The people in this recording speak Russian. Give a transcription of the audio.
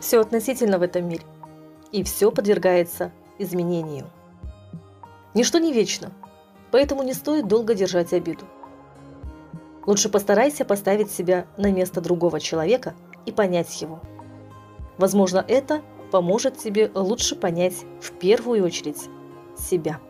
Все относительно в этом мире. И все подвергается изменению. Ничто не вечно, поэтому не стоит долго держать обиду. Лучше постарайся поставить себя на место другого человека и понять его. Возможно, это поможет тебе лучше понять в первую очередь себя.